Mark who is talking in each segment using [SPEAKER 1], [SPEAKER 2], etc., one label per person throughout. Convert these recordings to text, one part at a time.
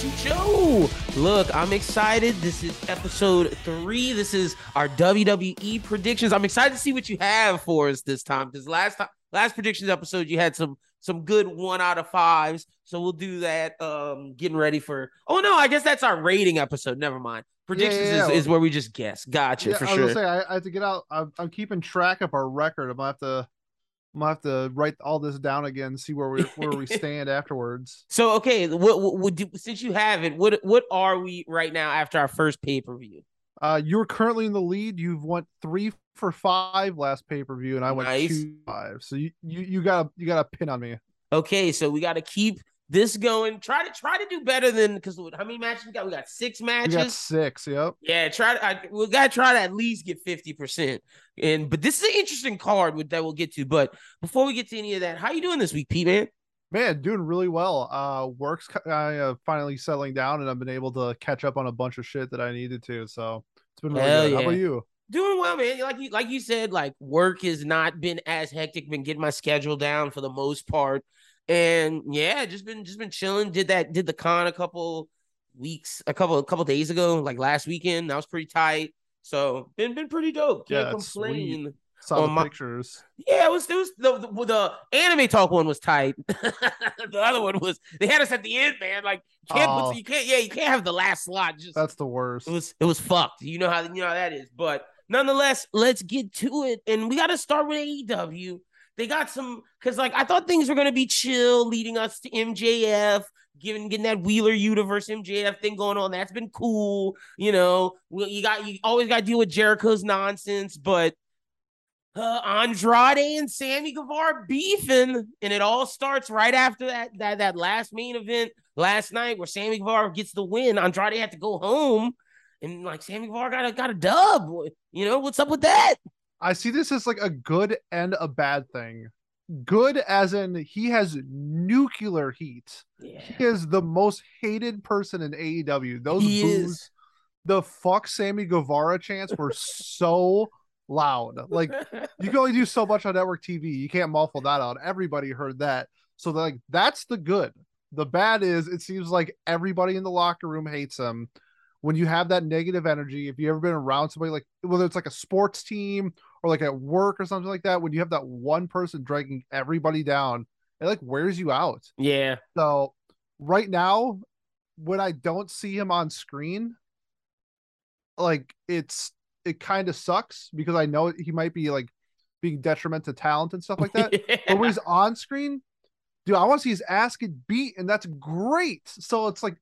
[SPEAKER 1] Show. Look, I'm excited. This is episode three. This is our WWE predictions. I'm excited to see what you have for us this time because last time, last predictions episode, you had some some good one out of fives. So we'll do that. Um, getting ready for. Oh no, I guess that's our rating episode. Never mind. Predictions
[SPEAKER 2] yeah, yeah.
[SPEAKER 1] Is, is where we just guess. Gotcha
[SPEAKER 2] Yeah,
[SPEAKER 1] for
[SPEAKER 2] I
[SPEAKER 1] sure.
[SPEAKER 2] say I, I have to get out. I'm, I'm keeping track of our record. I'm gonna have to. I'm gonna have to write all this down again, see where we where we stand afterwards.
[SPEAKER 1] So okay, what, what since you have it, what what are we right now after our first pay per view?
[SPEAKER 2] Uh, you're currently in the lead. You've went three for five last pay per view, and I went two five. So you you you got a you got a pin on me.
[SPEAKER 1] Okay, so we got to keep this going. Try to try to do better than because how many matches we got? We got six matches.
[SPEAKER 2] got six. Yep.
[SPEAKER 1] yeah, try to. I, we got to try to at least get fifty percent. And but this is an interesting card with, that we'll get to. But before we get to any of that, how you doing this week, P man?
[SPEAKER 2] Man, doing really well. Uh, work's uh, finally settling down, and I've been able to catch up on a bunch of shit that I needed to. So it's been really
[SPEAKER 1] Hell
[SPEAKER 2] good. How
[SPEAKER 1] yeah.
[SPEAKER 2] about you?
[SPEAKER 1] Doing well, man. Like you, like you said, like work has not been as hectic. Been getting my schedule down for the most part, and yeah, just been just been chilling. Did that? Did the con a couple weeks, a couple a couple days ago, like last weekend. That was pretty tight. So been been pretty dope. Can't
[SPEAKER 2] Yeah, sweet.
[SPEAKER 1] complain.
[SPEAKER 2] Saw the
[SPEAKER 1] my-
[SPEAKER 2] pictures.
[SPEAKER 1] Yeah, it was it was the, the the anime talk one was tight. the other one was they had us at the end, man. Like you can't
[SPEAKER 2] Oh.
[SPEAKER 1] put you can't yeah you can't have the last slot. Just
[SPEAKER 2] That's the worst.
[SPEAKER 1] it was it was fucked. You know how you know how that is. But nonetheless, let's get to it. And we got to start with AEW. They got some because like I thought things were gonna be chill, leading us to MJF, giving getting that Wheeler Universe MJF thing going on. That's been cool. You know, you got you always got to deal with Jericho's nonsense, but. Uh, Andrade and Sammy Guevara beefing, and it all starts right after that that that last main event last night where Sammy Guevara gets the win. Andrade had to go home, and like Sammy Guevara got a got a dub. You know what's up with that?
[SPEAKER 2] I see this as like a good and a bad thing. Good as in he has nuclear heat.
[SPEAKER 1] Yeah,
[SPEAKER 2] He is the most hated person in AEW. Those
[SPEAKER 1] he
[SPEAKER 2] boos,
[SPEAKER 1] is.
[SPEAKER 2] the fuck Sammy Guevara chants were so loud. Like you can only do so much on network TV. You can't muffle that out. Everybody heard that. So like that's the good. The bad is it seems like everybody in the locker room hates him. When you have that negative energy, if you ever been around somebody like whether it's like a sports team or like at work or something like that, when you have that one person dragging everybody down, it like wears you out.
[SPEAKER 1] yeah,
[SPEAKER 2] So right now, when I don't see him on screen, like it's it kind of sucks because I know he might be like being detriment to talent and stuff like that. But when he's on screen, dude, I want to see his ass get beat, and that's great. So it's like,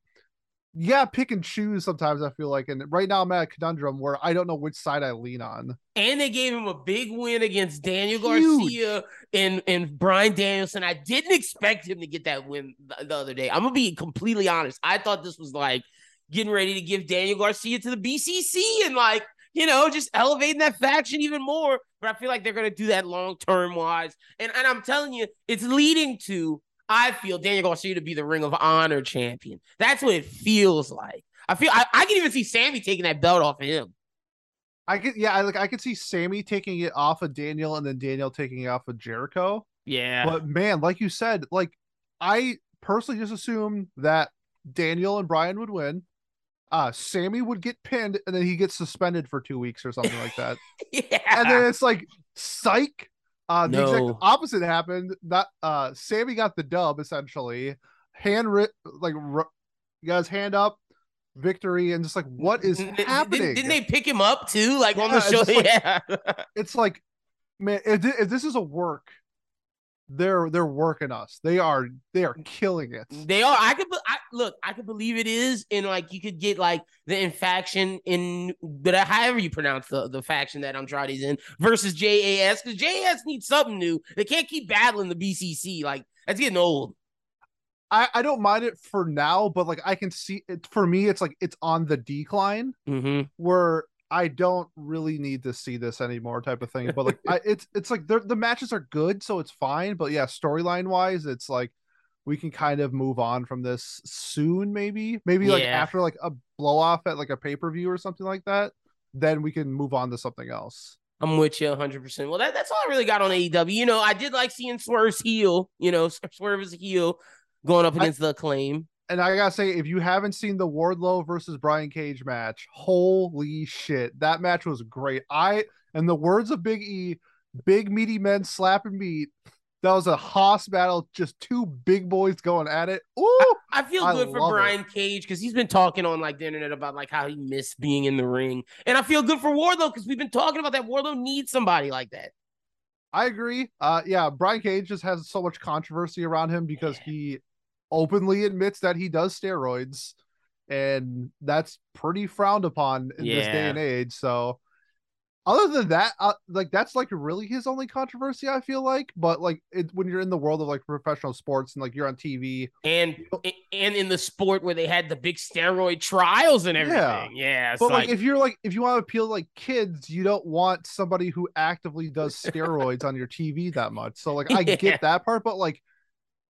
[SPEAKER 2] yeah, pick and choose sometimes. I feel like, and right now I'm at a conundrum where I don't know which side I lean on.
[SPEAKER 1] and they gave him a big win against Daniel
[SPEAKER 2] Huge.
[SPEAKER 1] Garcia and and Bryan Danielson. I didn't expect him to get that win the, the other day. I'm gonna be completely honest. I thought this was like getting ready to give Daniel Garcia to the BCC and like you know just elevating that faction even more. But I feel like they're gonna do that long term wise, and and I'm telling you, it's leading to I feel Daniel Garcia to be the Ring of Honor champion. That's what it feels like. I feel I, I can even see Sammy taking that belt off of him.
[SPEAKER 2] I could, yeah, I like I could see Sammy taking it off of Daniel and then Daniel taking it off of Jericho.
[SPEAKER 1] Yeah.
[SPEAKER 2] But man, like you said, like I personally just assumed that Daniel and Brian would win. Uh Sammy would get pinned and then he gets suspended for two weeks or something like that.
[SPEAKER 1] yeah.
[SPEAKER 2] And then it's like psych. Uh the exact opposite happened. That uh Sammy got the dub essentially. Hand ri- like got his hand up, victory, and just like what is
[SPEAKER 1] N-
[SPEAKER 2] happening?
[SPEAKER 1] Didn't, didn't they pick him up too? Like on the show?
[SPEAKER 2] it's just like-
[SPEAKER 1] yeah.
[SPEAKER 2] it's like man if, if this is a work they're they're working us they are they are killing it
[SPEAKER 1] they are. I could be- I, look. I could believe it is, and like you could get like the infaction in, but however you pronounce the the faction that Andrade's in versus JAS because JAS needs something new. They can't keep battling the BCC. Like that's getting old.
[SPEAKER 2] I, I don't mind it for now, but like I can see it for me, it's like it's on the decline
[SPEAKER 1] Mm-hmm.
[SPEAKER 2] where I don't really need to see this anymore, type of thing. But like I it's it's like the matches are good, so it's fine. But yeah, storyline wise, it's like we can kind of move on from this soon, maybe, maybe like after like a blow off at like a pay per view or something like that. Then we can move on to something else.
[SPEAKER 1] I'm with you 100%. Well, that, that's all I really got on AEW. You know, I did like seeing Swerve's heel. You know, Swerve is a heel. going up against I, the acclaim.
[SPEAKER 2] And I gotta say, if you haven't seen the Wardlow versus Brian Cage match, holy shit, that match was great. I, and the words of Big E, big meaty men slapping meat. That was a hoss battle, just two big boys going at it. Ooh, I,
[SPEAKER 1] I feel good I for Brian it. Cage because he's been talking on like the internet about like how he missed being in the ring, and I feel good for Wardlow because we've been talking about that. Wardlow needs somebody like that.
[SPEAKER 2] I agree. Uh, yeah, Brian Cage just has so much controversy around him because yeah. he openly admits that he does steroids, and that's pretty frowned upon in yeah. this day and age. So other than that, uh, like that's like really his only controversy. I feel like, but like it, when you're in the world of like professional sports and like you're on TV
[SPEAKER 1] and and in the sport where they had the big steroid trials and everything, yeah. yeah
[SPEAKER 2] but like, like, if you're like if you want to appeal to like kids, you don't want somebody who actively does steroids on your TV that much. So like I yeah. get that part, but like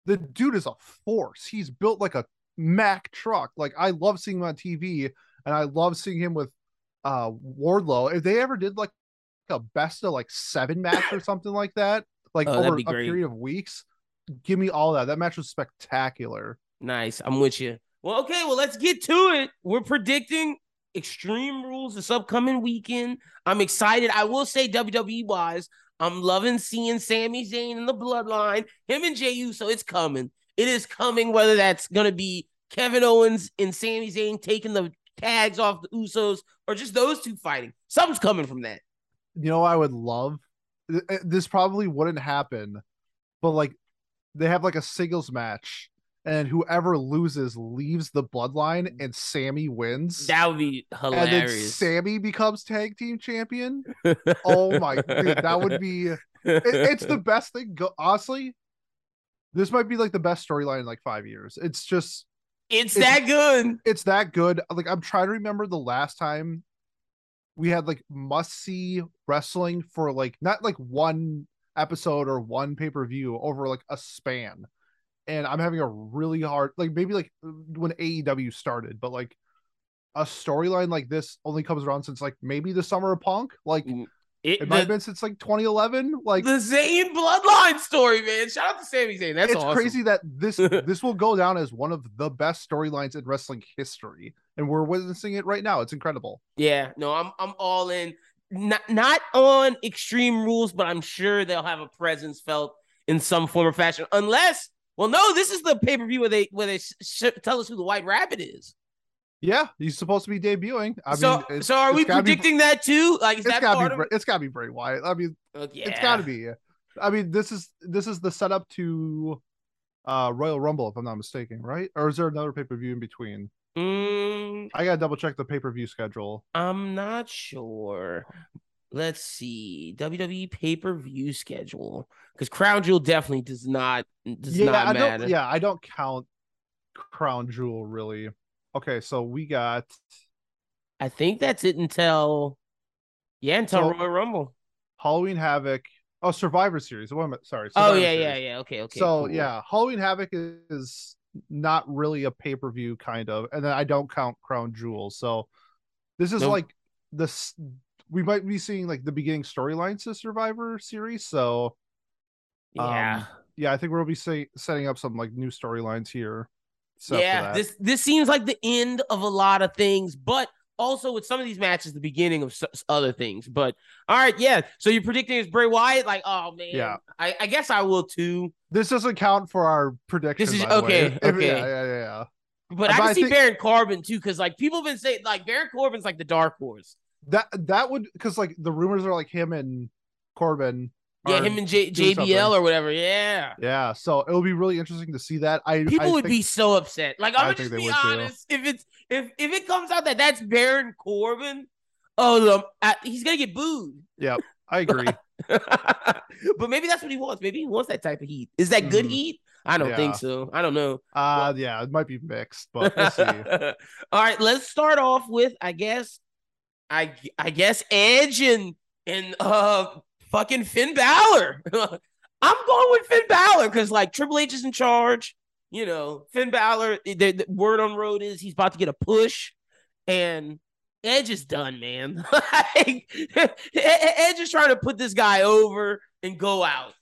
[SPEAKER 2] the dude is a force. He's built like a Mack truck. Like I love seeing him on TV, and I love seeing him with uh Wardlow, if they ever did like a best of like seven match or something like that, like oh, over a period of weeks, give me all that. That match was spectacular.
[SPEAKER 1] Nice. I'm with you. Well, okay, well, let's get to it. We're predicting Extreme Rules this upcoming weekend. I'm excited. I will say WWE wise, I'm loving seeing Sami Zayn in the bloodline, him and Jey Uso. It's coming. It is coming, whether that's gonna be Kevin Owens and Sami Zayn taking the tags off the Usos or just those two fighting. Something's coming from that.
[SPEAKER 2] You know, I would love eh, this. Probably wouldn't happen, but like they have like a singles match, and whoever loses leaves the bloodline, mm. and Sami wins.
[SPEAKER 1] That would be hilarious. And then
[SPEAKER 2] Sami becomes tag team champion. oh my, dude, that would be. It, it's the best thing. Go, honestly, this might be like the best storyline in like five years. It's just
[SPEAKER 1] it's, it's that good.
[SPEAKER 2] It's that good. Like I'm trying to remember the last time we had like must see wrestling for like not like one episode or one pay per view over like a span. And I'm having a really hard like maybe like when AEW started, but like a storyline like this only comes around since like maybe the summer of punk. Like. It, it might have been since like 2011. Like
[SPEAKER 1] the Zayn bloodline story, man. Shout out to Sami Zayn. That's
[SPEAKER 2] it's
[SPEAKER 1] awesome.
[SPEAKER 2] crazy that this this will go down as one of the best storylines in wrestling history, and we're witnessing it right now. It's incredible.
[SPEAKER 1] Yeah, no, I'm I'm all in. Not not on Extreme Rules, but I'm sure they'll have a presence felt in some form or fashion. Unless, well, no, this is the pay per view where they where they sh- tell us who the White Rabbit is.
[SPEAKER 2] Yeah, he's supposed to be debuting. I
[SPEAKER 1] so,
[SPEAKER 2] mean,
[SPEAKER 1] so are we predicting be, that too? Like, is
[SPEAKER 2] it's
[SPEAKER 1] that
[SPEAKER 2] gotta be,
[SPEAKER 1] of...
[SPEAKER 2] It's got to be Bray Wyatt. I mean, uh, yeah. it's got to be. I mean, this is this is the setup to uh Royal Rumble, if I'm not mistaken, right? Or is there another pay per view in between?
[SPEAKER 1] Mm,
[SPEAKER 2] I gotta double check the pay per view schedule.
[SPEAKER 1] I'm not sure. Let's see WWE pay per view schedule because Crown Jewel definitely does not does
[SPEAKER 2] yeah,
[SPEAKER 1] not
[SPEAKER 2] I
[SPEAKER 1] matter.
[SPEAKER 2] Don't, yeah, I don't count Crown Jewel really. Okay, so we got.
[SPEAKER 1] I think that's it until. Yeah, until so, Royal Rumble.
[SPEAKER 2] Halloween Havoc. Oh, Survivor Series. What am I, sorry.
[SPEAKER 1] Oh, Survivor oh yeah, Series. yeah, yeah. Okay, okay.
[SPEAKER 2] So cool. yeah, Halloween Havoc is not really a pay per view kind of, and then I don't count Crown Jewel. So this is nope. like this. We might be seeing like the beginning storylines to Survivor Series. So
[SPEAKER 1] yeah, um,
[SPEAKER 2] yeah, I think we'll be say, setting up some like new storylines here So
[SPEAKER 1] yeah, this this seems like the end of a lot of things, but also with some of these matches, the beginning of other things. But all right, yeah. So you're predicting it's Bray Wyatt? Like, oh man,
[SPEAKER 2] yeah.
[SPEAKER 1] I, I guess I will too.
[SPEAKER 2] This doesn't count for our prediction. This is
[SPEAKER 1] okay. Okay.
[SPEAKER 2] Yeah, yeah, yeah.
[SPEAKER 1] But, but I can I see think... Baron Corbin too, because like people have been saying like Baron Corbin's like the dark horse.
[SPEAKER 2] That that would because like the rumors are like him and Corbin
[SPEAKER 1] yeah, him and J- JBL or whatever. Yeah.
[SPEAKER 2] Yeah. So it will be really interesting to see that. I
[SPEAKER 1] people
[SPEAKER 2] I
[SPEAKER 1] would be so upset. Like I'm gonna just be honest. Too. If it's if if it comes out that that's Baron Corbin, oh, uh, he's gonna get booed.
[SPEAKER 2] Yep, I agree.
[SPEAKER 1] but maybe that's what he wants. Maybe he wants that type of heat. Is that good mm. heat? I don't yeah. think so. I don't know.
[SPEAKER 2] Uh well, yeah, it might be mixed, but we'll see.
[SPEAKER 1] All right, let's start off with I guess I I guess Edge and and uh fucking Finn Balor. I'm going with Finn Balor because like Triple H is in charge. You know, Finn Balor. The, the word on road is he's about to get a push, and Edge is done, man. Edge is trying to put this guy over and go out.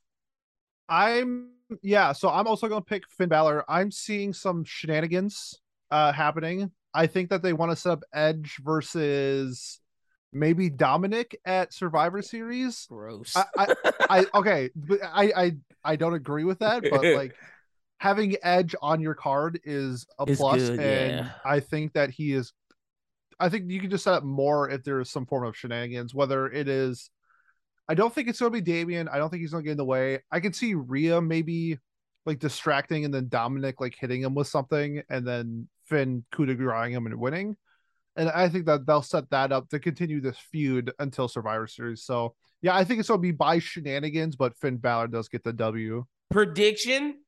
[SPEAKER 2] I'm yeah, so I'm also gonna pick Finn Balor. I'm seeing some shenanigans uh happening. I think that they want to set up Edge versus maybe Dominik at Survivor Series.
[SPEAKER 1] Gross.
[SPEAKER 2] I, I, I okay, but I, I I don't agree with that, but like having Edge on your card is a plus,
[SPEAKER 1] good,
[SPEAKER 2] and
[SPEAKER 1] yeah.
[SPEAKER 2] I think that he is. I think you can just set up more if there is some form of shenanigans, whether it is. I don't think it's going to be Damian. I don't think he's going to get in the way. I can see Rhea maybe like distracting and then Dominik like hitting him with something and then Finn coup de him and winning. And I think that they'll set that up to continue this feud until Survivor Series. So yeah, I think it's going to be by shenanigans, but Finn Balor does get the W.
[SPEAKER 1] Prediction.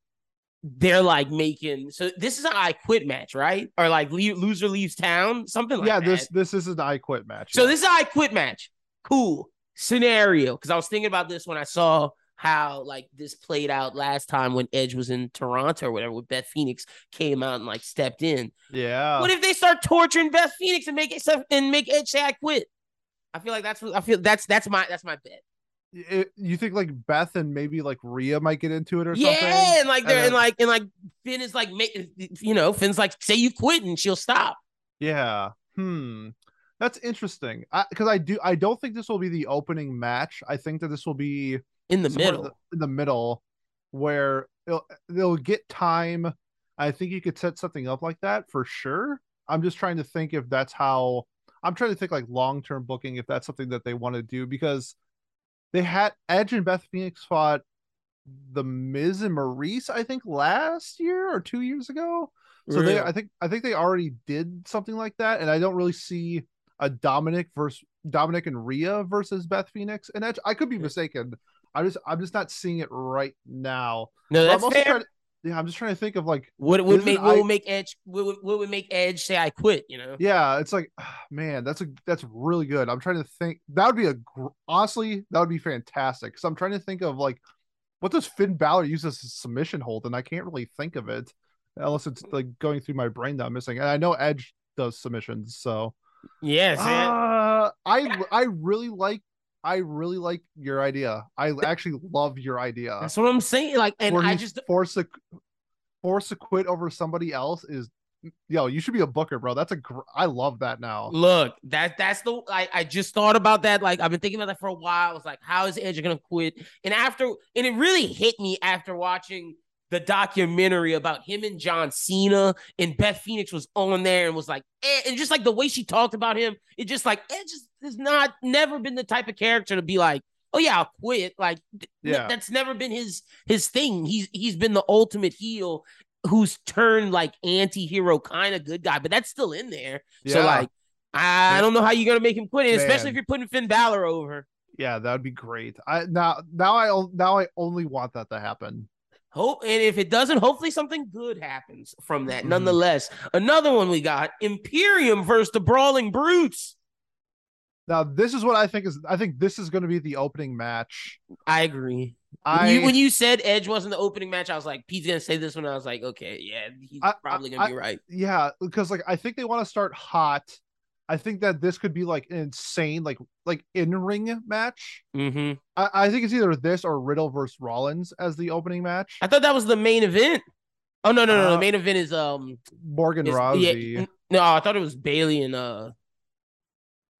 [SPEAKER 1] They're like making so this is an I quit match, right? Or like loser leaves town, something like
[SPEAKER 2] yeah,
[SPEAKER 1] that.
[SPEAKER 2] this this is an I quit match.
[SPEAKER 1] So
[SPEAKER 2] yeah.
[SPEAKER 1] this is an I quit match. Cool scenario. Because I was thinking about this when I saw how like this played out last time when Edge was in Toronto or whatever, when Beth Phoenix came out and like stepped in.
[SPEAKER 2] yeah.
[SPEAKER 1] What if they start torturing Beth Phoenix and make it and make Edge say I quit? I feel like that's what I feel. That's that's my that's my bet.
[SPEAKER 2] It- you think like Beth and maybe like Rhea might get into it or
[SPEAKER 1] Yeah,
[SPEAKER 2] something?
[SPEAKER 1] and like they're
[SPEAKER 2] And
[SPEAKER 1] and like and like Finn is like make you know Finn's like say you quit and she'll stop.
[SPEAKER 2] Yeah. Hmm. That's interesting. Because I, do. I don't think this will be the opening match. I think that this will be
[SPEAKER 1] in the
[SPEAKER 2] in
[SPEAKER 1] middle.
[SPEAKER 2] the, in the middle, where it'll, they'll get time. I think you could set something up like that for sure. I'm just trying to think if that's how. I'm trying to think like long term booking if that's something that they want to do because they had Edge and Beth Phoenix fought the Miz and Maryse I think last year or two years ago. So they, I think, I think they already did something like that, and I don't really see a Dominik versus Dominik and Rhea versus Beth Phoenix and Edge. I could be mistaken. I just, I'm just not seeing it right now.
[SPEAKER 1] no, that's
[SPEAKER 2] I'm
[SPEAKER 1] fair.
[SPEAKER 2] to, yeah, I'm just trying to think of like,
[SPEAKER 1] What would make what
[SPEAKER 2] I-
[SPEAKER 1] would make Edge what would, what would make Edge say I quit? You know.
[SPEAKER 2] yeah, it's like, man, that's a, that's really good. I'm trying to think. That would be a, honestly, that would be fantastic. Because I'm trying to think of like, what does Finn Balor use as a submission hold, and I can't really think of it unless it's like going through my brain that I'm missing. And I know Edge does submissions, so.
[SPEAKER 1] Yes.
[SPEAKER 2] Uh, I I really like I really like your idea. I actually love your idea.
[SPEAKER 1] That's what I'm saying. Like, and
[SPEAKER 2] Where
[SPEAKER 1] I just
[SPEAKER 2] force a force to quit over somebody else is yo. You should be a booker, bro. That's a gr- I love that now.
[SPEAKER 1] look that that's the I, I just thought about that. Like I've been thinking about that for a while. I was like, how is Edge gonna quit? And after and it really hit me after watching the documentary about him and John Cena and Beth Phoenix was on there and was like, eh, and just like the way she talked about him, it just like Edge just has not never been the type of character to be like, oh yeah, I'll quit. Like
[SPEAKER 2] Yeah.
[SPEAKER 1] that's never been his his thing. He's he's been the ultimate heel who's turned like anti-hero kind of good guy, but that's still in there. So like I
[SPEAKER 2] Man.
[SPEAKER 1] don't know how you're gonna make him quit, and especially if you're putting Finn Balor over.
[SPEAKER 2] Yeah, that would be great. I now now I now I only want that to happen.
[SPEAKER 1] Hope and if it doesn't, hopefully something good happens from that.
[SPEAKER 2] Mhm.
[SPEAKER 1] Nonetheless, another one we got Imperium versus the Brawling Brutes.
[SPEAKER 2] Now this is what I think is. I think this is going to be the opening match.
[SPEAKER 1] I agree. When you, when you said Edge wasn't the opening match, I was like, Pete's gonna say this one. I was like, okay, yeah, he's
[SPEAKER 2] I-
[SPEAKER 1] probably gonna be right.
[SPEAKER 2] yeah because like i think they want to start hot i think that this could be like an insane like like in-ring match
[SPEAKER 1] hmm
[SPEAKER 2] I, I think it's either this or riddle versus rollins as the opening match
[SPEAKER 1] I thought that was the main event. Oh no, no, no,
[SPEAKER 2] Uh,
[SPEAKER 1] the main event is um
[SPEAKER 2] morgan
[SPEAKER 1] is-
[SPEAKER 2] rousey
[SPEAKER 1] yeah, no, I thought it was Bayley and uh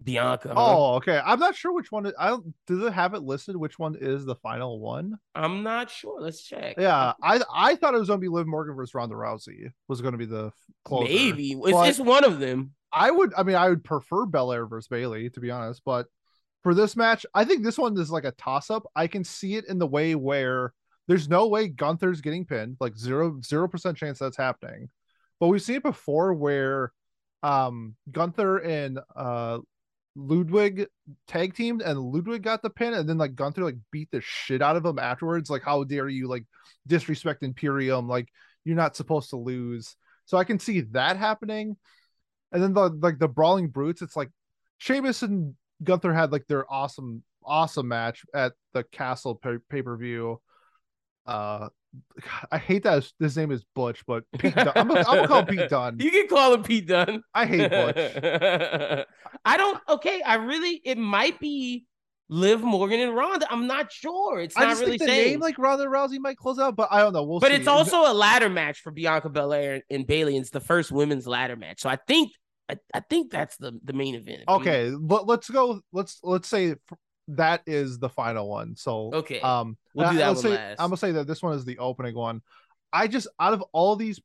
[SPEAKER 1] Bianca.
[SPEAKER 2] oh okay i'm not sure which one i don't does it have it listed which one is the final one
[SPEAKER 1] I'm not sure. Let's check.
[SPEAKER 2] yeah i i thought it was going to be liv morgan versus ronda rousey was going to be the closer.
[SPEAKER 1] maybe it's, it's one of them.
[SPEAKER 2] I would, I mean, I would prefer Belair versus Bayley to be honest, but for this match, I think this one is like a toss up. I can see it in the way where there's no way Gunther's getting pinned, like zero zero percent chance that's happening. But we've seen it before where um Gunther and uh Ludwig tag teamed and Ludwig got the pin and then like Gunther like beat the shit out of him afterwards. Like, how dare you like disrespect Imperium? Like, you're not supposed to lose. So I can see that happening. And then the like the brawling brutes, it's like Sheamus and Gunther had like their awesome, awesome match at the Castle pay per view. Uh, I hate that his, name is Butch, but Pete Dunne, I'm, gonna, I'm gonna call him Pete Dunne.
[SPEAKER 1] You can call him Pete Dunne.
[SPEAKER 2] I hate Butch.
[SPEAKER 1] I don't. Okay, I really. It might be Liv Morgan and Ronda. I'm not sure. It's
[SPEAKER 2] I
[SPEAKER 1] not really
[SPEAKER 2] think the
[SPEAKER 1] saying.
[SPEAKER 2] name like Ronda Rousey might close out, but I don't know. We'll
[SPEAKER 1] but
[SPEAKER 2] see.
[SPEAKER 1] it's also a ladder match for Bianca Belair and Bayley. It's the first women's ladder match. So I think I, I think that's the the main event.
[SPEAKER 2] Okay. But let's go. Let's let's say that is the final one. So
[SPEAKER 1] Okay.
[SPEAKER 2] um,
[SPEAKER 1] We'll do that
[SPEAKER 2] let's
[SPEAKER 1] one
[SPEAKER 2] say,
[SPEAKER 1] last.
[SPEAKER 2] I'm gonna say that this one is the opening one. I just out of all these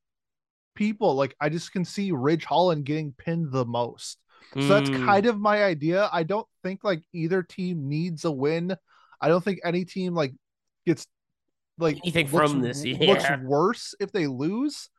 [SPEAKER 2] people, like I just can see Ridge Holland getting pinned the most. So that's
[SPEAKER 1] Mm.
[SPEAKER 2] kind of my idea. I don't think like either team needs a win. I don't think any team like gets like
[SPEAKER 1] Anything
[SPEAKER 2] looks-
[SPEAKER 1] from this,
[SPEAKER 2] looks worse if they lose.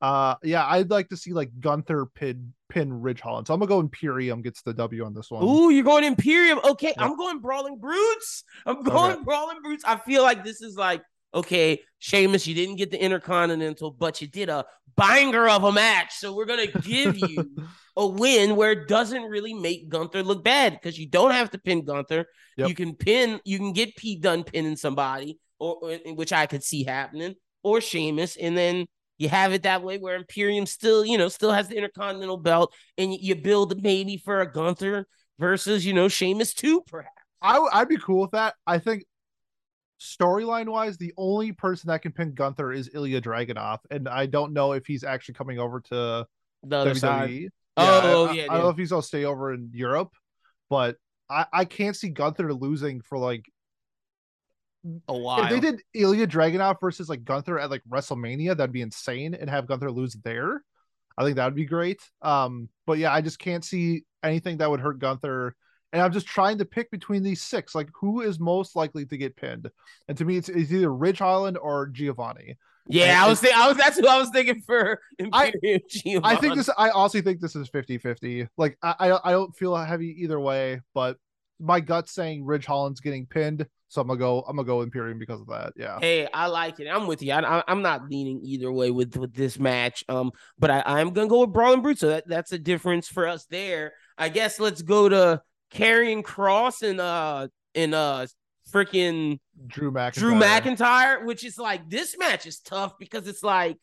[SPEAKER 2] Uh yeah, I'd like to see like Gunther pin pin Ridge Holland. So I'm gonna go Imperium gets the W on this one.
[SPEAKER 1] Ooh, you're going Imperium. Okay,
[SPEAKER 2] Yeah.
[SPEAKER 1] I'm going Brawling Brutes. I'm going Brawling Brutes. I feel like this is like, okay, Sheamus, you didn't get the Intercontinental, but you did a banger of a match. So we're gonna give you a win where it doesn't really make Gunther look bad because you don't have to pin Gunther.
[SPEAKER 2] Yep.
[SPEAKER 1] You can pin, you can get Pete Dunne pinning somebody, or, or which I could see happening, or Sheamus, and then you have it that way where Imperium still, you know, still has the Intercontinental belt, and you, build maybe for a Gunther versus, you know, Sheamus too, perhaps.
[SPEAKER 2] I I'd be cool with that. I think storyline wise, the only person that can pin Gunther is Ilya Dragunov, and I don't know if he's actually coming over to
[SPEAKER 1] The other
[SPEAKER 2] WWE.
[SPEAKER 1] side.
[SPEAKER 2] Yeah,
[SPEAKER 1] Oh,
[SPEAKER 2] I,
[SPEAKER 1] yeah,
[SPEAKER 2] I, I don't know if he's gonna stay over in Europe, but I, I can't see Gunther losing for like
[SPEAKER 1] A while.
[SPEAKER 2] if they did Ilya Dragunov versus like Gunther at like WrestleMania, that'd be insane, and have Gunther lose there. I think that would be great. Um, but yeah, I just can't see anything that would hurt Gunther. And I'm just trying to pick between these six, like who is most likely to get pinned. And to me, it's, it's either Ridge Holland or Giovanni.
[SPEAKER 1] yeah,
[SPEAKER 2] I-
[SPEAKER 1] I was thinking, I was that's who I was thinking for
[SPEAKER 2] I-
[SPEAKER 1] Imperium Giovanni.
[SPEAKER 2] I think this. I also think this is 50-50. Like I, I, I don't feel heavy either way, but my gut's saying Ridge Holland's getting pinned, so I'm gonna go. I'm gonna go Imperium because of that. Yeah.
[SPEAKER 1] Hey, I like it. I'm with you. I, am not leaning either way with with this match. Um, but I, I'm gonna go with Brawling Brute. So that, that's a difference for us there. I guess let's go to Karrion Kross and uh and uh freaking
[SPEAKER 2] Drew McIntyre.
[SPEAKER 1] Drew McIntyre, which is like this match is tough because it's like,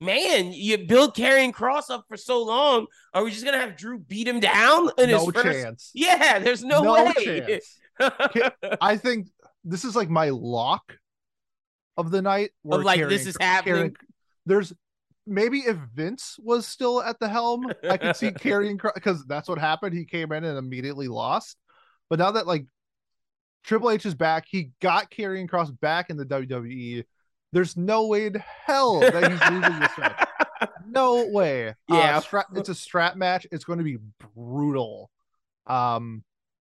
[SPEAKER 1] man, you build Karrion Kross up for so long. Are we just gonna have Drew beat him down in his
[SPEAKER 2] No
[SPEAKER 1] first?
[SPEAKER 2] chance.
[SPEAKER 1] Yeah, there's no,
[SPEAKER 2] No
[SPEAKER 1] way.
[SPEAKER 2] chance. I think this is like my lock of the night. where
[SPEAKER 1] Of, like, this is happening.
[SPEAKER 2] there's maybe if Vince was still at the helm, I could see Karrion Kross because that's what happened. He came in and immediately lost. But now that like Triple H is back, he got Karrion Kross back in the WWE. There's no way in hell that he's losing this match. No way.
[SPEAKER 1] Yeah.
[SPEAKER 2] Uh, stra- it's a strap match. It's going to be brutal. Um,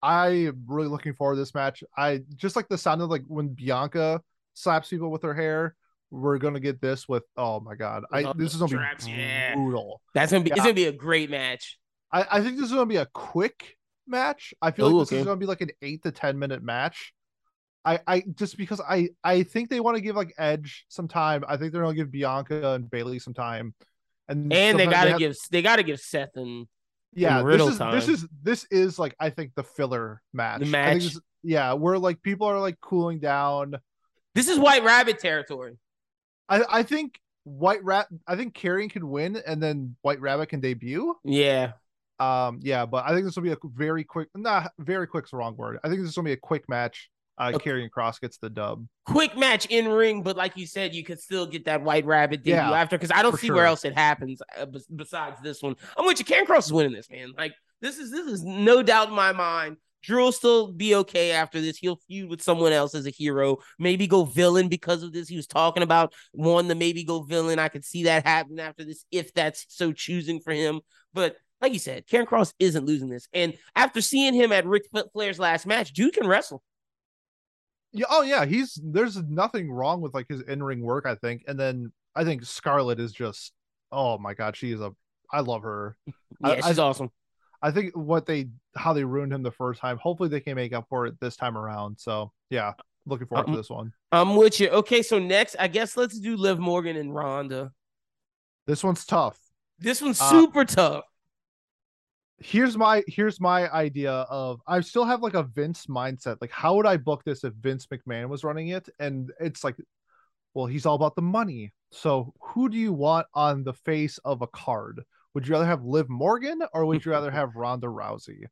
[SPEAKER 2] I'm really looking forward to this match. I just like the sound of like when Bianca slaps people with her hair. We're gonna get this with oh my god. I this is gonna
[SPEAKER 1] straps,
[SPEAKER 2] be
[SPEAKER 1] yeah.
[SPEAKER 2] brutal.
[SPEAKER 1] That's gonna be it's gonna be a great match.
[SPEAKER 2] I, I think this is gonna be a quick match. I feel
[SPEAKER 1] Ooh,
[SPEAKER 2] like this
[SPEAKER 1] okay.
[SPEAKER 2] is gonna be like an eight to ten minute match. I, I just because I I think they want to give like Edge some time. I think they're gonna give Bianca and Bayley some time. And,
[SPEAKER 1] And they gotta
[SPEAKER 2] have-
[SPEAKER 1] give they gotta give Seth and
[SPEAKER 2] yeah
[SPEAKER 1] and
[SPEAKER 2] this
[SPEAKER 1] Riddle
[SPEAKER 2] is this is this is like I think the filler match.
[SPEAKER 1] The
[SPEAKER 2] I
[SPEAKER 1] match.
[SPEAKER 2] think this, yeah, where like people are like cooling down.
[SPEAKER 1] this is White Rabbit territory.
[SPEAKER 2] I I think White Rat. I think Karrion can win, and then White Rabbit can debut.
[SPEAKER 1] Yeah.
[SPEAKER 2] Um, yeah, but I think this will be a very quick. Nah, very quick's the wrong word. I think this will be a quick match. Uh,
[SPEAKER 1] Okay.
[SPEAKER 2] Karrion Kross gets the dub.
[SPEAKER 1] Quick match in ring, but like you said, you could still get that White Rabbit debut
[SPEAKER 2] Yeah,
[SPEAKER 1] after because I don't see where else it happens uh, bes- besides this one. I'm with you. Karrion Kross is winning this, man. Like this is this is no doubt in my mind. Drew will still be okay after this. He'll feud with someone else as a hero. Maybe go villain because of this. He was talking about one to maybe go villain. I could see that happen after this if that's so choosing for him. But like you said, Karrion Kross isn't losing this. And after seeing him at Ric Flair's last match, dude can wrestle.
[SPEAKER 2] Yeah. Oh yeah. He's there's nothing wrong with like his in ring work. I think, and then I think Scarlett is just. Oh my god, she is a. I love her. I-
[SPEAKER 1] Yeah, she's awesome.
[SPEAKER 2] I think what they how they ruined him the first time. Hopefully they can make up for it this time around. So yeah, looking forward
[SPEAKER 1] Um,
[SPEAKER 2] to this one.
[SPEAKER 1] I'm with you. Okay, so next, I guess let's do Liv Morgan and Ronda.
[SPEAKER 2] This one's tough.
[SPEAKER 1] This one's
[SPEAKER 2] Uh,
[SPEAKER 1] super tough.
[SPEAKER 2] here's my here's my idea of I still have like a Vince mindset. Like, how would I book this if Vince McMahon was running it? And it's like, well, he's all about the money. So who do you want on the face of a card? Would you rather have Liv Morgan or would you rather have Ronda Rousey?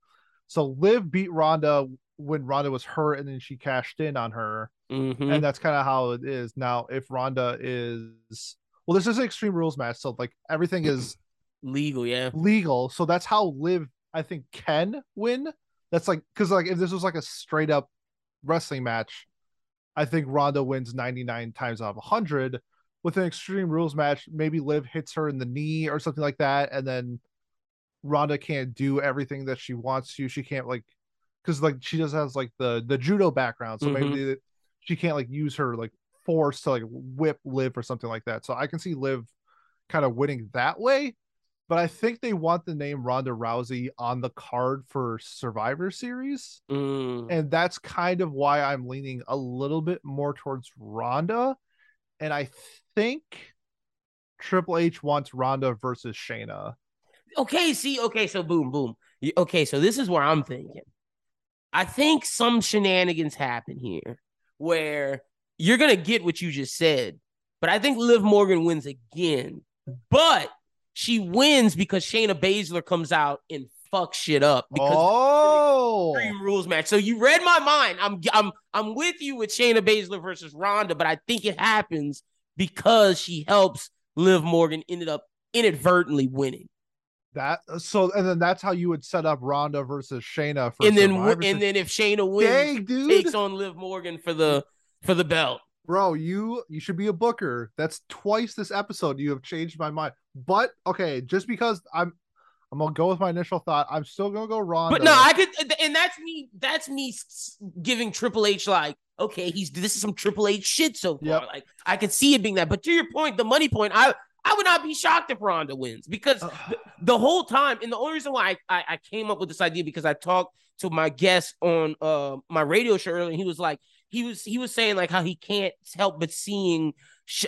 [SPEAKER 2] So Liv beat Ronda when Ronda was hurt, and then she cashed in on her,
[SPEAKER 1] Mhm.
[SPEAKER 2] and that's kind of how it is now. If Ronda is well, this is an Extreme Rules match, so like everything is
[SPEAKER 1] legal, yeah.
[SPEAKER 2] legal. So that's how Liv, I think, can win. That's like because like if this was like a straight up wrestling match, I think Ronda wins 99 times out of 100. With an Extreme Rules match, maybe Liv hits her in the knee or something like that, and then Ronda can't do everything that she wants to. She can't like because like she just has like the the judo background, so maybe
[SPEAKER 1] Mhm.
[SPEAKER 2] the- she can't like use her like force to like whip Liv or something like that. So I can see Liv kind of winning that way. But I think they want the name Ronda Rousey on the card for Survivor Series.
[SPEAKER 1] Mm.
[SPEAKER 2] And that's kind of why I'm leaning a little bit more towards Ronda. And I think Triple H wants Ronda versus Shayna.
[SPEAKER 1] Okay, see, okay, so boom, boom. Okay, so this is where I'm thinking. I think some shenanigans happen here where you're gonna get what you just said, but I think Liv Morgan wins again. But she wins because Shayna Baszler comes out and fucks shit up because
[SPEAKER 2] Oh,
[SPEAKER 1] Extreme Rules match. So you read my mind. I'm I'm I'm with you with Shayna Baszler versus Ronda, but I think it happens because she helps Liv Morgan ended up inadvertently winning.
[SPEAKER 2] That uh, so, and then that's how you would set up Ronda versus Shayna for
[SPEAKER 1] and then
[SPEAKER 2] Survivor
[SPEAKER 1] and then if Shayna wins,
[SPEAKER 2] Dang, dude.
[SPEAKER 1] takes on Liv Morgan for the for the belt.
[SPEAKER 2] bro you you should be a booker that's twice this episode you have changed my mind but okay just because i'm i'm gonna go with my initial thought i'm still gonna go Ronda.
[SPEAKER 1] But no, I could, and that's me. That's me giving Triple H like, okay, he's this is some Triple H shit so far.
[SPEAKER 2] Yep.
[SPEAKER 1] Like I could see it being that. But to your point, the money point, I I would not be shocked if Ronda wins because
[SPEAKER 2] Ugh.
[SPEAKER 1] the, the whole time, and the only reason why I, I I came up with this idea because I talked to my guest on uh my radio show earlier, and he was like, he was he was saying like how he can't help but seeing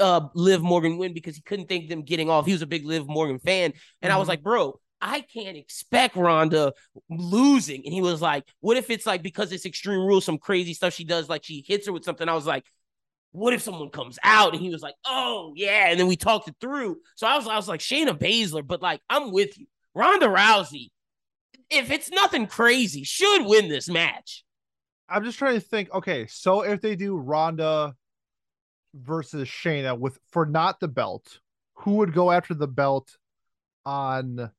[SPEAKER 1] uh, Liv Morgan win because he couldn't think them getting off. He was a big Liv Morgan fan, and I was
[SPEAKER 2] Mhm.
[SPEAKER 1] like, bro, I can't expect Ronda losing. And he was like, what if it's like because it's Extreme Rules, some crazy stuff she does, like she hits her with something. I was like, what if someone comes out? And he was like, oh yeah. And then we talked it through. So I was, I was like, Shayna Baszler, but like, I'm with you. Ronda Rousey, if it's nothing crazy, should win this match.
[SPEAKER 2] i'm just trying to think okay so if they do Ronda versus Shayna with for not the belt who would go after the belt on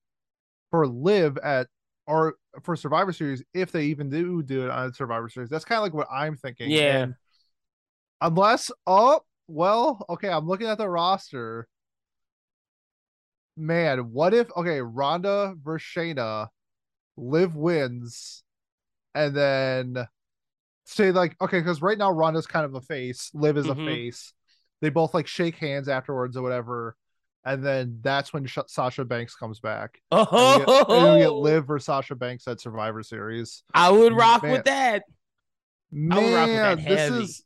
[SPEAKER 2] for live at or for survivor series if they even do do it on survivor series that's kind of like what i'm thinking
[SPEAKER 1] Yeah.
[SPEAKER 2] And unless oh well okay i'm looking at the roster man what if okay Ronda versus Shayna Liv wins and then say like okay because right now Ronda's kind of a face liv is
[SPEAKER 1] Mhm.
[SPEAKER 2] a face they both like shake hands afterwards or whatever and then that's when Sh- Sasha Banks comes back and we get, and we get
[SPEAKER 1] Oh,
[SPEAKER 2] Liv versus Sasha Banks at Survivor Series
[SPEAKER 1] I would rock
[SPEAKER 2] Man.
[SPEAKER 1] with that.
[SPEAKER 2] Man,
[SPEAKER 1] would rock with that
[SPEAKER 2] this is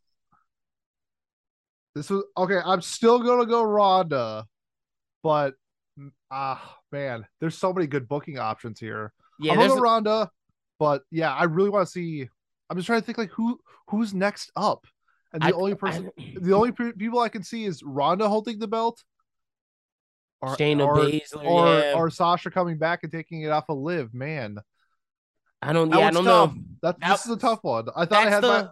[SPEAKER 2] this was okay. I'm still gonna go Ronda, but ah man, there's so many good booking options here.
[SPEAKER 1] Yeah,
[SPEAKER 2] I'm gonna go Ronda, but yeah, I really want to see. I'm just trying to think like who who's next up, and the
[SPEAKER 1] I-
[SPEAKER 2] only person, the only people I can see is Ronda holding the belt, or
[SPEAKER 1] Shayna
[SPEAKER 2] or,
[SPEAKER 1] Baszler,
[SPEAKER 2] or,
[SPEAKER 1] yeah.
[SPEAKER 2] or Sasha coming back and taking it off of Liv. Man,
[SPEAKER 1] I don't.
[SPEAKER 2] that
[SPEAKER 1] Yeah, I don't
[SPEAKER 2] tough.
[SPEAKER 1] know.
[SPEAKER 2] That,
[SPEAKER 1] That-
[SPEAKER 2] this is a tough one. I thought I had
[SPEAKER 1] the
[SPEAKER 2] my.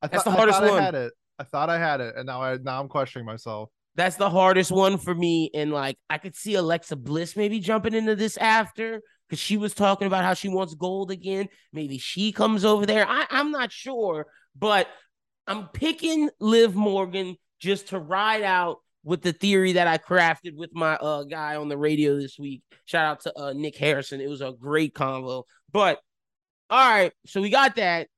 [SPEAKER 2] I
[SPEAKER 1] that's the hardest
[SPEAKER 2] I
[SPEAKER 1] one.
[SPEAKER 2] I had it. I thought I had it, and now I now I'm questioning myself.
[SPEAKER 1] that's the hardest one for me. And like, I could see Alexa Bliss maybe jumping into this after because she was talking about how she wants gold again. Maybe she comes over there. I, I'm not sure, but I'm picking Liv Morgan just to ride out with the theory that I crafted with my uh guy on the radio this week. Shout out to uh Nick Harrison. It was a great convo. But all right, so we got that.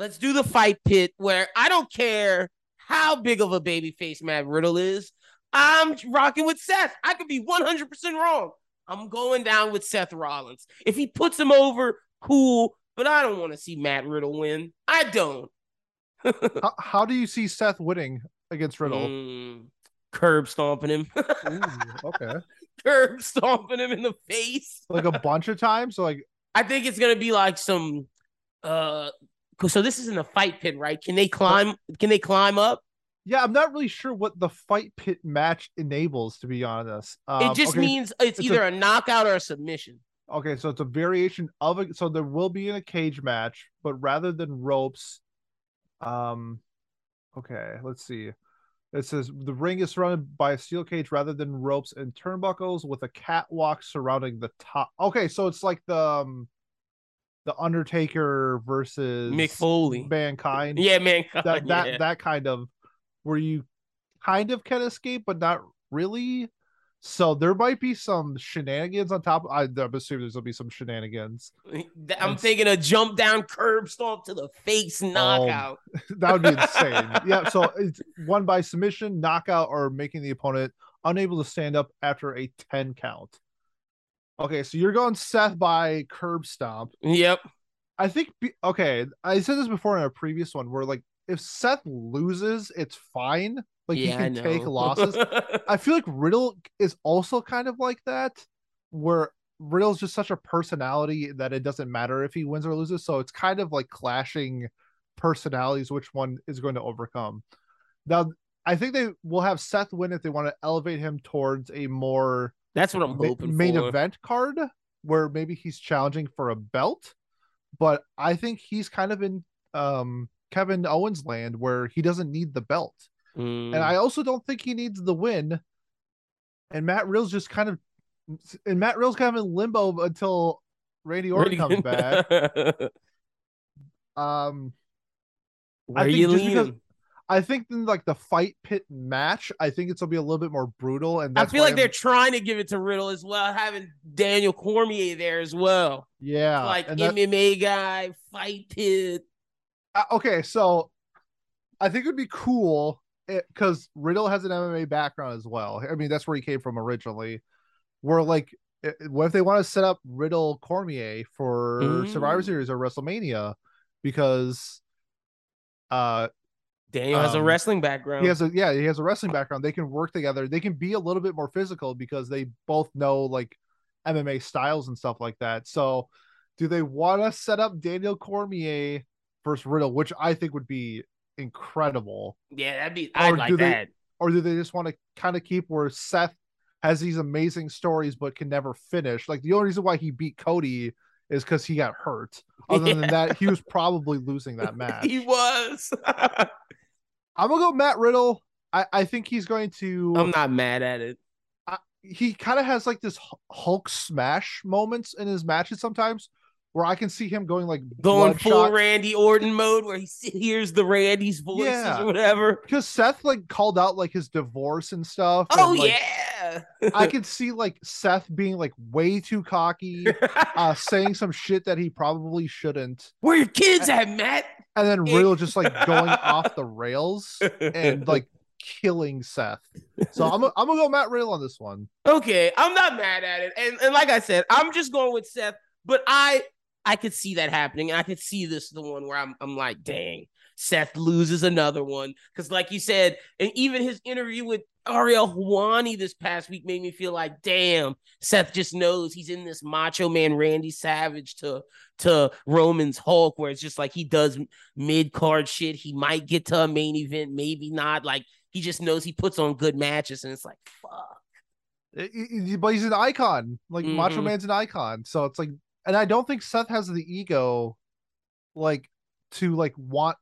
[SPEAKER 1] Let's do the fight pit where I don't care how big of a baby face Matt Riddle is. I'm rocking with Seth. I could be 100% wrong. I'm going down with Seth Rollins. If he puts him over, cool, but I don't want to see Matt Riddle win. I don't.
[SPEAKER 2] How, how do you see Seth winning against Riddle?
[SPEAKER 1] Mm, curb stomping him.
[SPEAKER 2] Ooh, okay,
[SPEAKER 1] curb stomping him in the face.
[SPEAKER 2] like a bunch of times. So like,
[SPEAKER 1] I think it's gonna be like some uh so this is in the fight pit, right? Can they climb can they climb up?
[SPEAKER 2] yeah, I'm not really sure what the fight pit match enables. To be honest, um,
[SPEAKER 1] it just
[SPEAKER 2] okay,
[SPEAKER 1] means it's,
[SPEAKER 2] it's
[SPEAKER 1] either a, knockout or a submission.
[SPEAKER 2] Okay, so it's a variation of it. So there will be in a cage match, but rather than ropes, um, okay, let's see. It says the ring is surrounded by a steel cage rather than ropes and turnbuckles with a catwalk surrounding the top. Okay, so it's like the um, the Undertaker versus
[SPEAKER 1] Mick Foley.
[SPEAKER 2] Mankind.
[SPEAKER 1] Yeah, mankind.
[SPEAKER 2] that that
[SPEAKER 1] yeah.
[SPEAKER 2] that kind of where you kind of can escape, but not really. So there might be some shenanigans on top. I, I'm assuming there's gonna be some shenanigans.
[SPEAKER 1] I'm
[SPEAKER 2] It's-
[SPEAKER 1] thinking a jump down curb stomp to the face oh, knockout.
[SPEAKER 2] that would be insane. yeah. So it's one by submission, knockout, or making the opponent unable to stand up after a 10 count. Okay, so you're going Seth by curb stomp.
[SPEAKER 1] Yep.
[SPEAKER 2] I think okay, I said this before in a previous one where like if Seth loses, it's fine. Like
[SPEAKER 1] yeah,
[SPEAKER 2] he can take losses. I feel like Riddle is also kind of like that, where Riddle's just such a personality that it doesn't matter if he wins or loses. So it's kind of like clashing personalities, which one is going to overcome. Now, I think they will have Seth win if they want to elevate him towards a more
[SPEAKER 1] That's what I'm hoping
[SPEAKER 2] main
[SPEAKER 1] for.
[SPEAKER 2] event card where maybe he's challenging for a belt. But I think he's kind of in um Kevin Owens land where he doesn't need the belt.
[SPEAKER 1] Mm.
[SPEAKER 2] And I also don't think he needs the win. And Matt Reel's just kind of and Matt Reel's kind of in limbo until Randy Orton comes back. Um
[SPEAKER 1] Where
[SPEAKER 2] I think
[SPEAKER 1] you
[SPEAKER 2] just because-? I think in like the fight pit match, I think it's gonna be a little bit more brutal. And
[SPEAKER 1] I feel like they're trying to give it to Riddle as well, having Daniel Cormier there as well.
[SPEAKER 2] yeah,
[SPEAKER 1] like MMA guy, fight pit.
[SPEAKER 2] uh, okay, so I think it would be cool because Riddle has an MMA background as well. I mean, that's where he came from originally. Where like, i- what if they want to set up Riddle Cormier for Survivor
[SPEAKER 1] Mm.
[SPEAKER 2] Series or WrestleMania? Because uh,
[SPEAKER 1] Daniel has a
[SPEAKER 2] Um,
[SPEAKER 1] wrestling background.
[SPEAKER 2] he has a yeah, he has a wrestling background. They can work together. They can be a little bit more physical because they both know like MMA styles and stuff like that. So, do they want to set up Daniel Cormier versus Riddle, which I think would be incredible?
[SPEAKER 1] yeah, that'd be. I'd
[SPEAKER 2] Or
[SPEAKER 1] like
[SPEAKER 2] they-
[SPEAKER 1] that.
[SPEAKER 2] or do they just want to kind of keep where Seth has these amazing stories but can never finish? Like the only reason why he beat Cody is because he got hurt. Other than that, he was probably losing that match.
[SPEAKER 1] He was.
[SPEAKER 2] I'm gonna go Matt Riddle. I, I think he's going to.
[SPEAKER 1] I'm not mad at it.
[SPEAKER 2] he kind of has like this Hulk smash moments in his matches sometimes, where I can see him going like
[SPEAKER 1] Going full
[SPEAKER 2] bloodshot.
[SPEAKER 1] Randy Orton mode where he hears the Randy's voices
[SPEAKER 2] Yeah.
[SPEAKER 1] or whatever.
[SPEAKER 2] because Seth like called out like his divorce and stuff.
[SPEAKER 1] Oh
[SPEAKER 2] and, like,
[SPEAKER 1] yeah.
[SPEAKER 2] I could see like Seth being like way too cocky, uh, saying some shit that he probably shouldn't,
[SPEAKER 1] Where your kids at, Matt?
[SPEAKER 2] And then real just like going off the rails and like killing Seth. So I'm I'm gonna go Matt Riddle on this one.
[SPEAKER 1] Okay, I'm not mad at it. And and like I said, I'm just going with Seth, but I I could see that happening. And I could see this the one where I'm I'm like, dang, Seth loses another one. Cause like you said, and even his interview with Ariel Helwani this past week made me feel like, damn, Seth just knows he's in this macho man Randy Savage to to Roman's Hulk, where it's just like he does mid card shit. He might get to a main event, maybe not. Like he just knows he puts on good matches, and it's like, fuck.
[SPEAKER 2] But he's an icon. Like Macho
[SPEAKER 1] Mhm.
[SPEAKER 2] Man's an icon. So it's like, and I don't think Seth has the ego, like to like want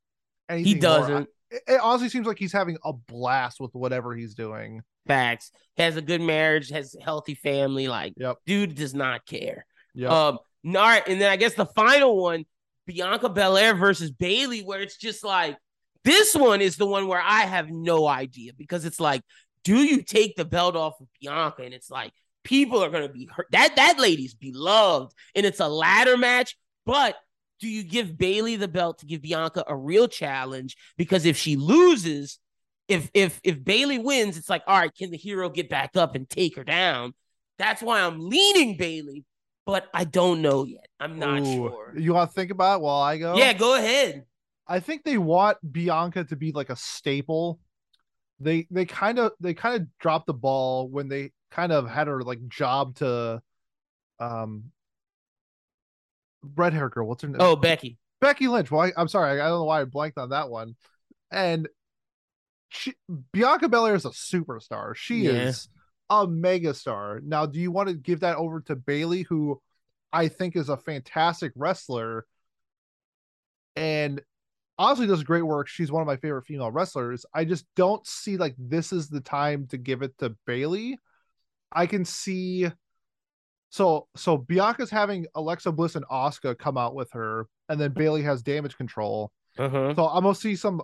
[SPEAKER 2] anything.
[SPEAKER 1] He doesn't.
[SPEAKER 2] It, it honestly seems like he's having a blast with whatever he's doing.
[SPEAKER 1] Facts. Has a good marriage, has a healthy family. Like,
[SPEAKER 2] Yep.
[SPEAKER 1] dude does not care.
[SPEAKER 2] Yeah.
[SPEAKER 1] Um, all right, and then I guess the final one, Bianca Belair versus Bayley, where it's just like this one is the one where I have no idea because it's like, do you take the belt off of Bianca? And it's like people are gonna be hurt. That that lady's beloved, and it's a ladder match, but do you give Bayley the belt to give Bianca a real challenge? Because if she loses, if if if Bayley wins, it's like, all right, can the hero get back up and take her down? That's why I'm leaning Bayley, but I don't know yet. I'm not
[SPEAKER 2] Ooh.
[SPEAKER 1] sure.
[SPEAKER 2] You want to think about it while I go?
[SPEAKER 1] Yeah, go ahead.
[SPEAKER 2] I think they want Bianca to be like a staple. They they kind of they kind of dropped the ball when they kind of had her like job to um red hair girl. What's her name?
[SPEAKER 1] Oh, Becky.
[SPEAKER 2] Becky Lynch. Well, I'm sorry, I don't know why I blanked on that one. And she Bianca Belair is a superstar. She
[SPEAKER 1] Yeah.
[SPEAKER 2] is a megastar. Now, do you want to give that over to Bayley, who I think is a fantastic wrestler and honestly does great work. She's one of my favorite female wrestlers. I just don't see like this is the time to give it to Bayley. I can see so so Bianca's having Alexa Bliss and Asuka come out with her, and then Bayley has damage control.
[SPEAKER 1] Uh-huh.
[SPEAKER 2] So I'm gonna see some,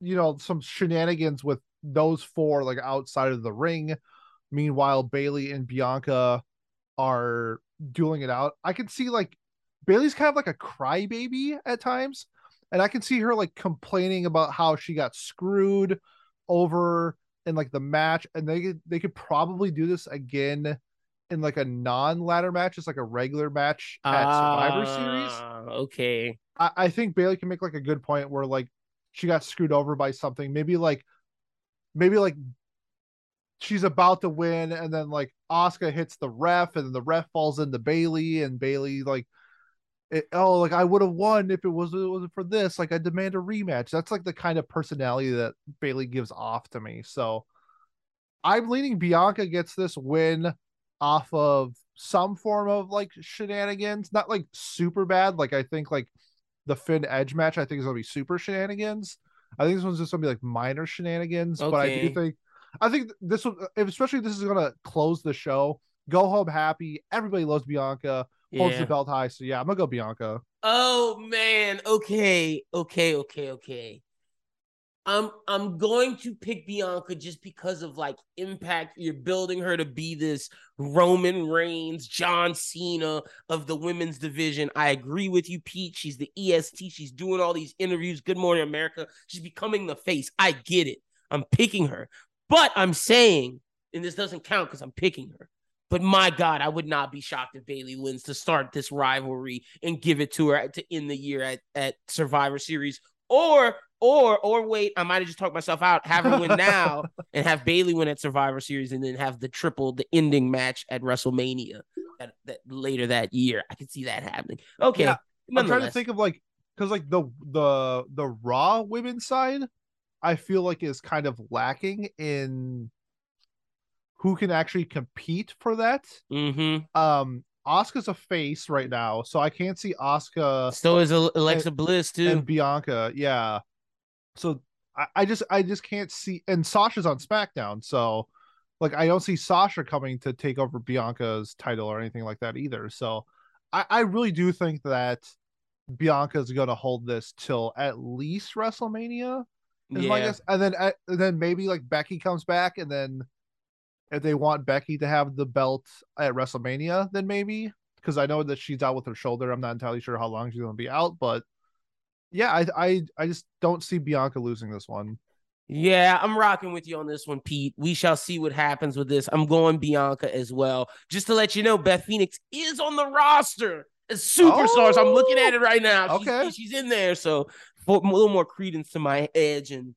[SPEAKER 2] you know, some shenanigans with those four like outside of the ring. Meanwhile, Bayley and Bianca are dueling it out. I can see like Bayley's kind of like a crybaby at times, and I can see her like complaining about how she got screwed over in like the match, and they they could probably do this again in like a non-ladder match, just like a regular match at Survivor Series.
[SPEAKER 1] Ah, Okay.
[SPEAKER 2] I, I think Bayley can make like a good point where like she got screwed over by something. Maybe like maybe like she's about to win and then like Asuka hits the ref and then the ref falls into Bayley and Bayley like it, oh like I would have won if it was it wasn't for this. Like I demand a rematch. That's like the kind of personality that Bayley gives off to me. So I'm leaning Bianca gets this win off of some form of like shenanigans, not like super bad. Like I think like the Finn Edge match, I think is gonna be super shenanigans. I think this one's just gonna be like minor shenanigans, but I do think I think this one, especially this is gonna close the show. Go home happy. Everybody loves Bianca. Holds
[SPEAKER 1] Yeah.
[SPEAKER 2] the belt high. So yeah, I'm gonna go Bianca.
[SPEAKER 1] Oh man. Okay. Okay. Okay. Okay. I'm I'm going to pick Bianca just because of like impact. You're building her to be this Roman Reigns, John Cena of the women's division. I agree with you, Pete. She's the EST. She's doing all these interviews. Good Morning America. She's becoming the face. I get it. I'm picking her, but I'm saying, and this doesn't count because I'm picking her. But my God, I would not be shocked if Bayley wins to start this rivalry and give it to her to end the year at, at Survivor Series. Or, or, or wait, I might have just talked myself out. Have her win now and have Bayley win at Survivor Series and then have the triple, the ending match at WrestleMania that, that later that year. I can see that happening. Okay.
[SPEAKER 2] Yeah, I'm trying to think of like because like the the the Raw women's side, I feel like is kind of lacking in who can actually compete for that.
[SPEAKER 1] Mm-hmm.
[SPEAKER 2] Um, Asuka's a face right now, so I can't see Asuka
[SPEAKER 1] So is Al- Alexa Bliss too.
[SPEAKER 2] and Bianca. Yeah, so I, I just I just can't see. And Sasha's on SmackDown, so like I don't see Sasha coming to take over Bianca's title or anything like that either. So I, I really do think that Bianca's going to hold this till at least WrestleMania. Is my guess. And then uh, and then maybe like Becky comes back, and then if they want Becky to have the belt at WrestleMania, then maybe because I know that she's out with her shoulder. I'm not entirely sure how long she's going to be out, but yeah, I I I just don't see Bianca losing this one.
[SPEAKER 1] Yeah, I'm rocking with you on this one, Pete. We shall see what happens with this. I'm going Bianca as well. Just to let you know, Beth Phoenix is on the roster as superstars. I'm looking at it right now. She's, oh,
[SPEAKER 2] Okay.
[SPEAKER 1] she's in there. So for a little more credence to my Edge and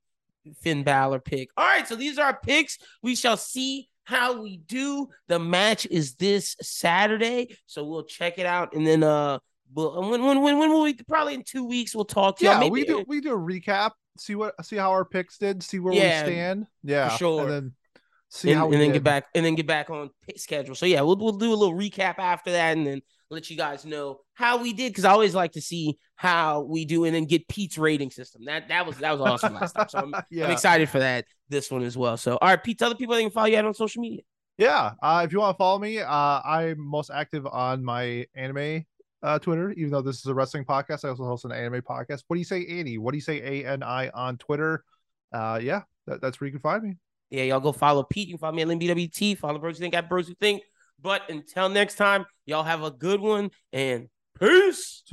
[SPEAKER 1] Finn Balor pick. All right, so these are our picks. We shall see how we do. The match is this Saturday, so we'll check it out, and then uh, we'll, when when when when will we probably in two weeks we'll talk to.
[SPEAKER 2] Yeah,
[SPEAKER 1] Maybe-
[SPEAKER 2] we do we do a recap, see what see how our picks did, see where
[SPEAKER 1] Yeah,
[SPEAKER 2] we stand. Yeah,
[SPEAKER 1] sure.
[SPEAKER 2] and then see
[SPEAKER 1] and,
[SPEAKER 2] how we
[SPEAKER 1] and then
[SPEAKER 2] did.
[SPEAKER 1] get back and then get back on schedule. So yeah, we'll we'll do a little recap after that, and then let you guys know how we did because I always like to see how we do, and then get Pete's rating system. That that was that was awesome last time. So I'm,
[SPEAKER 2] yeah.
[SPEAKER 1] I'm excited for that this one as well. So all right, Pete, tell the people they can follow you out on social media.
[SPEAKER 2] Yeah, uh, if you want to follow me, uh, I'm most active on my anime uh, Twitter. Even though this is a wrestling podcast, I also host an anime podcast. What do you say, Annie? What do you say, A N I on Twitter? Uh, yeah, that, that's where you can find me.
[SPEAKER 1] Yeah, y'all go follow Pete. You can follow me at LinBWT. Follow Bros Who Think at Bros Who Think. But until next time, y'all have a good one and peace.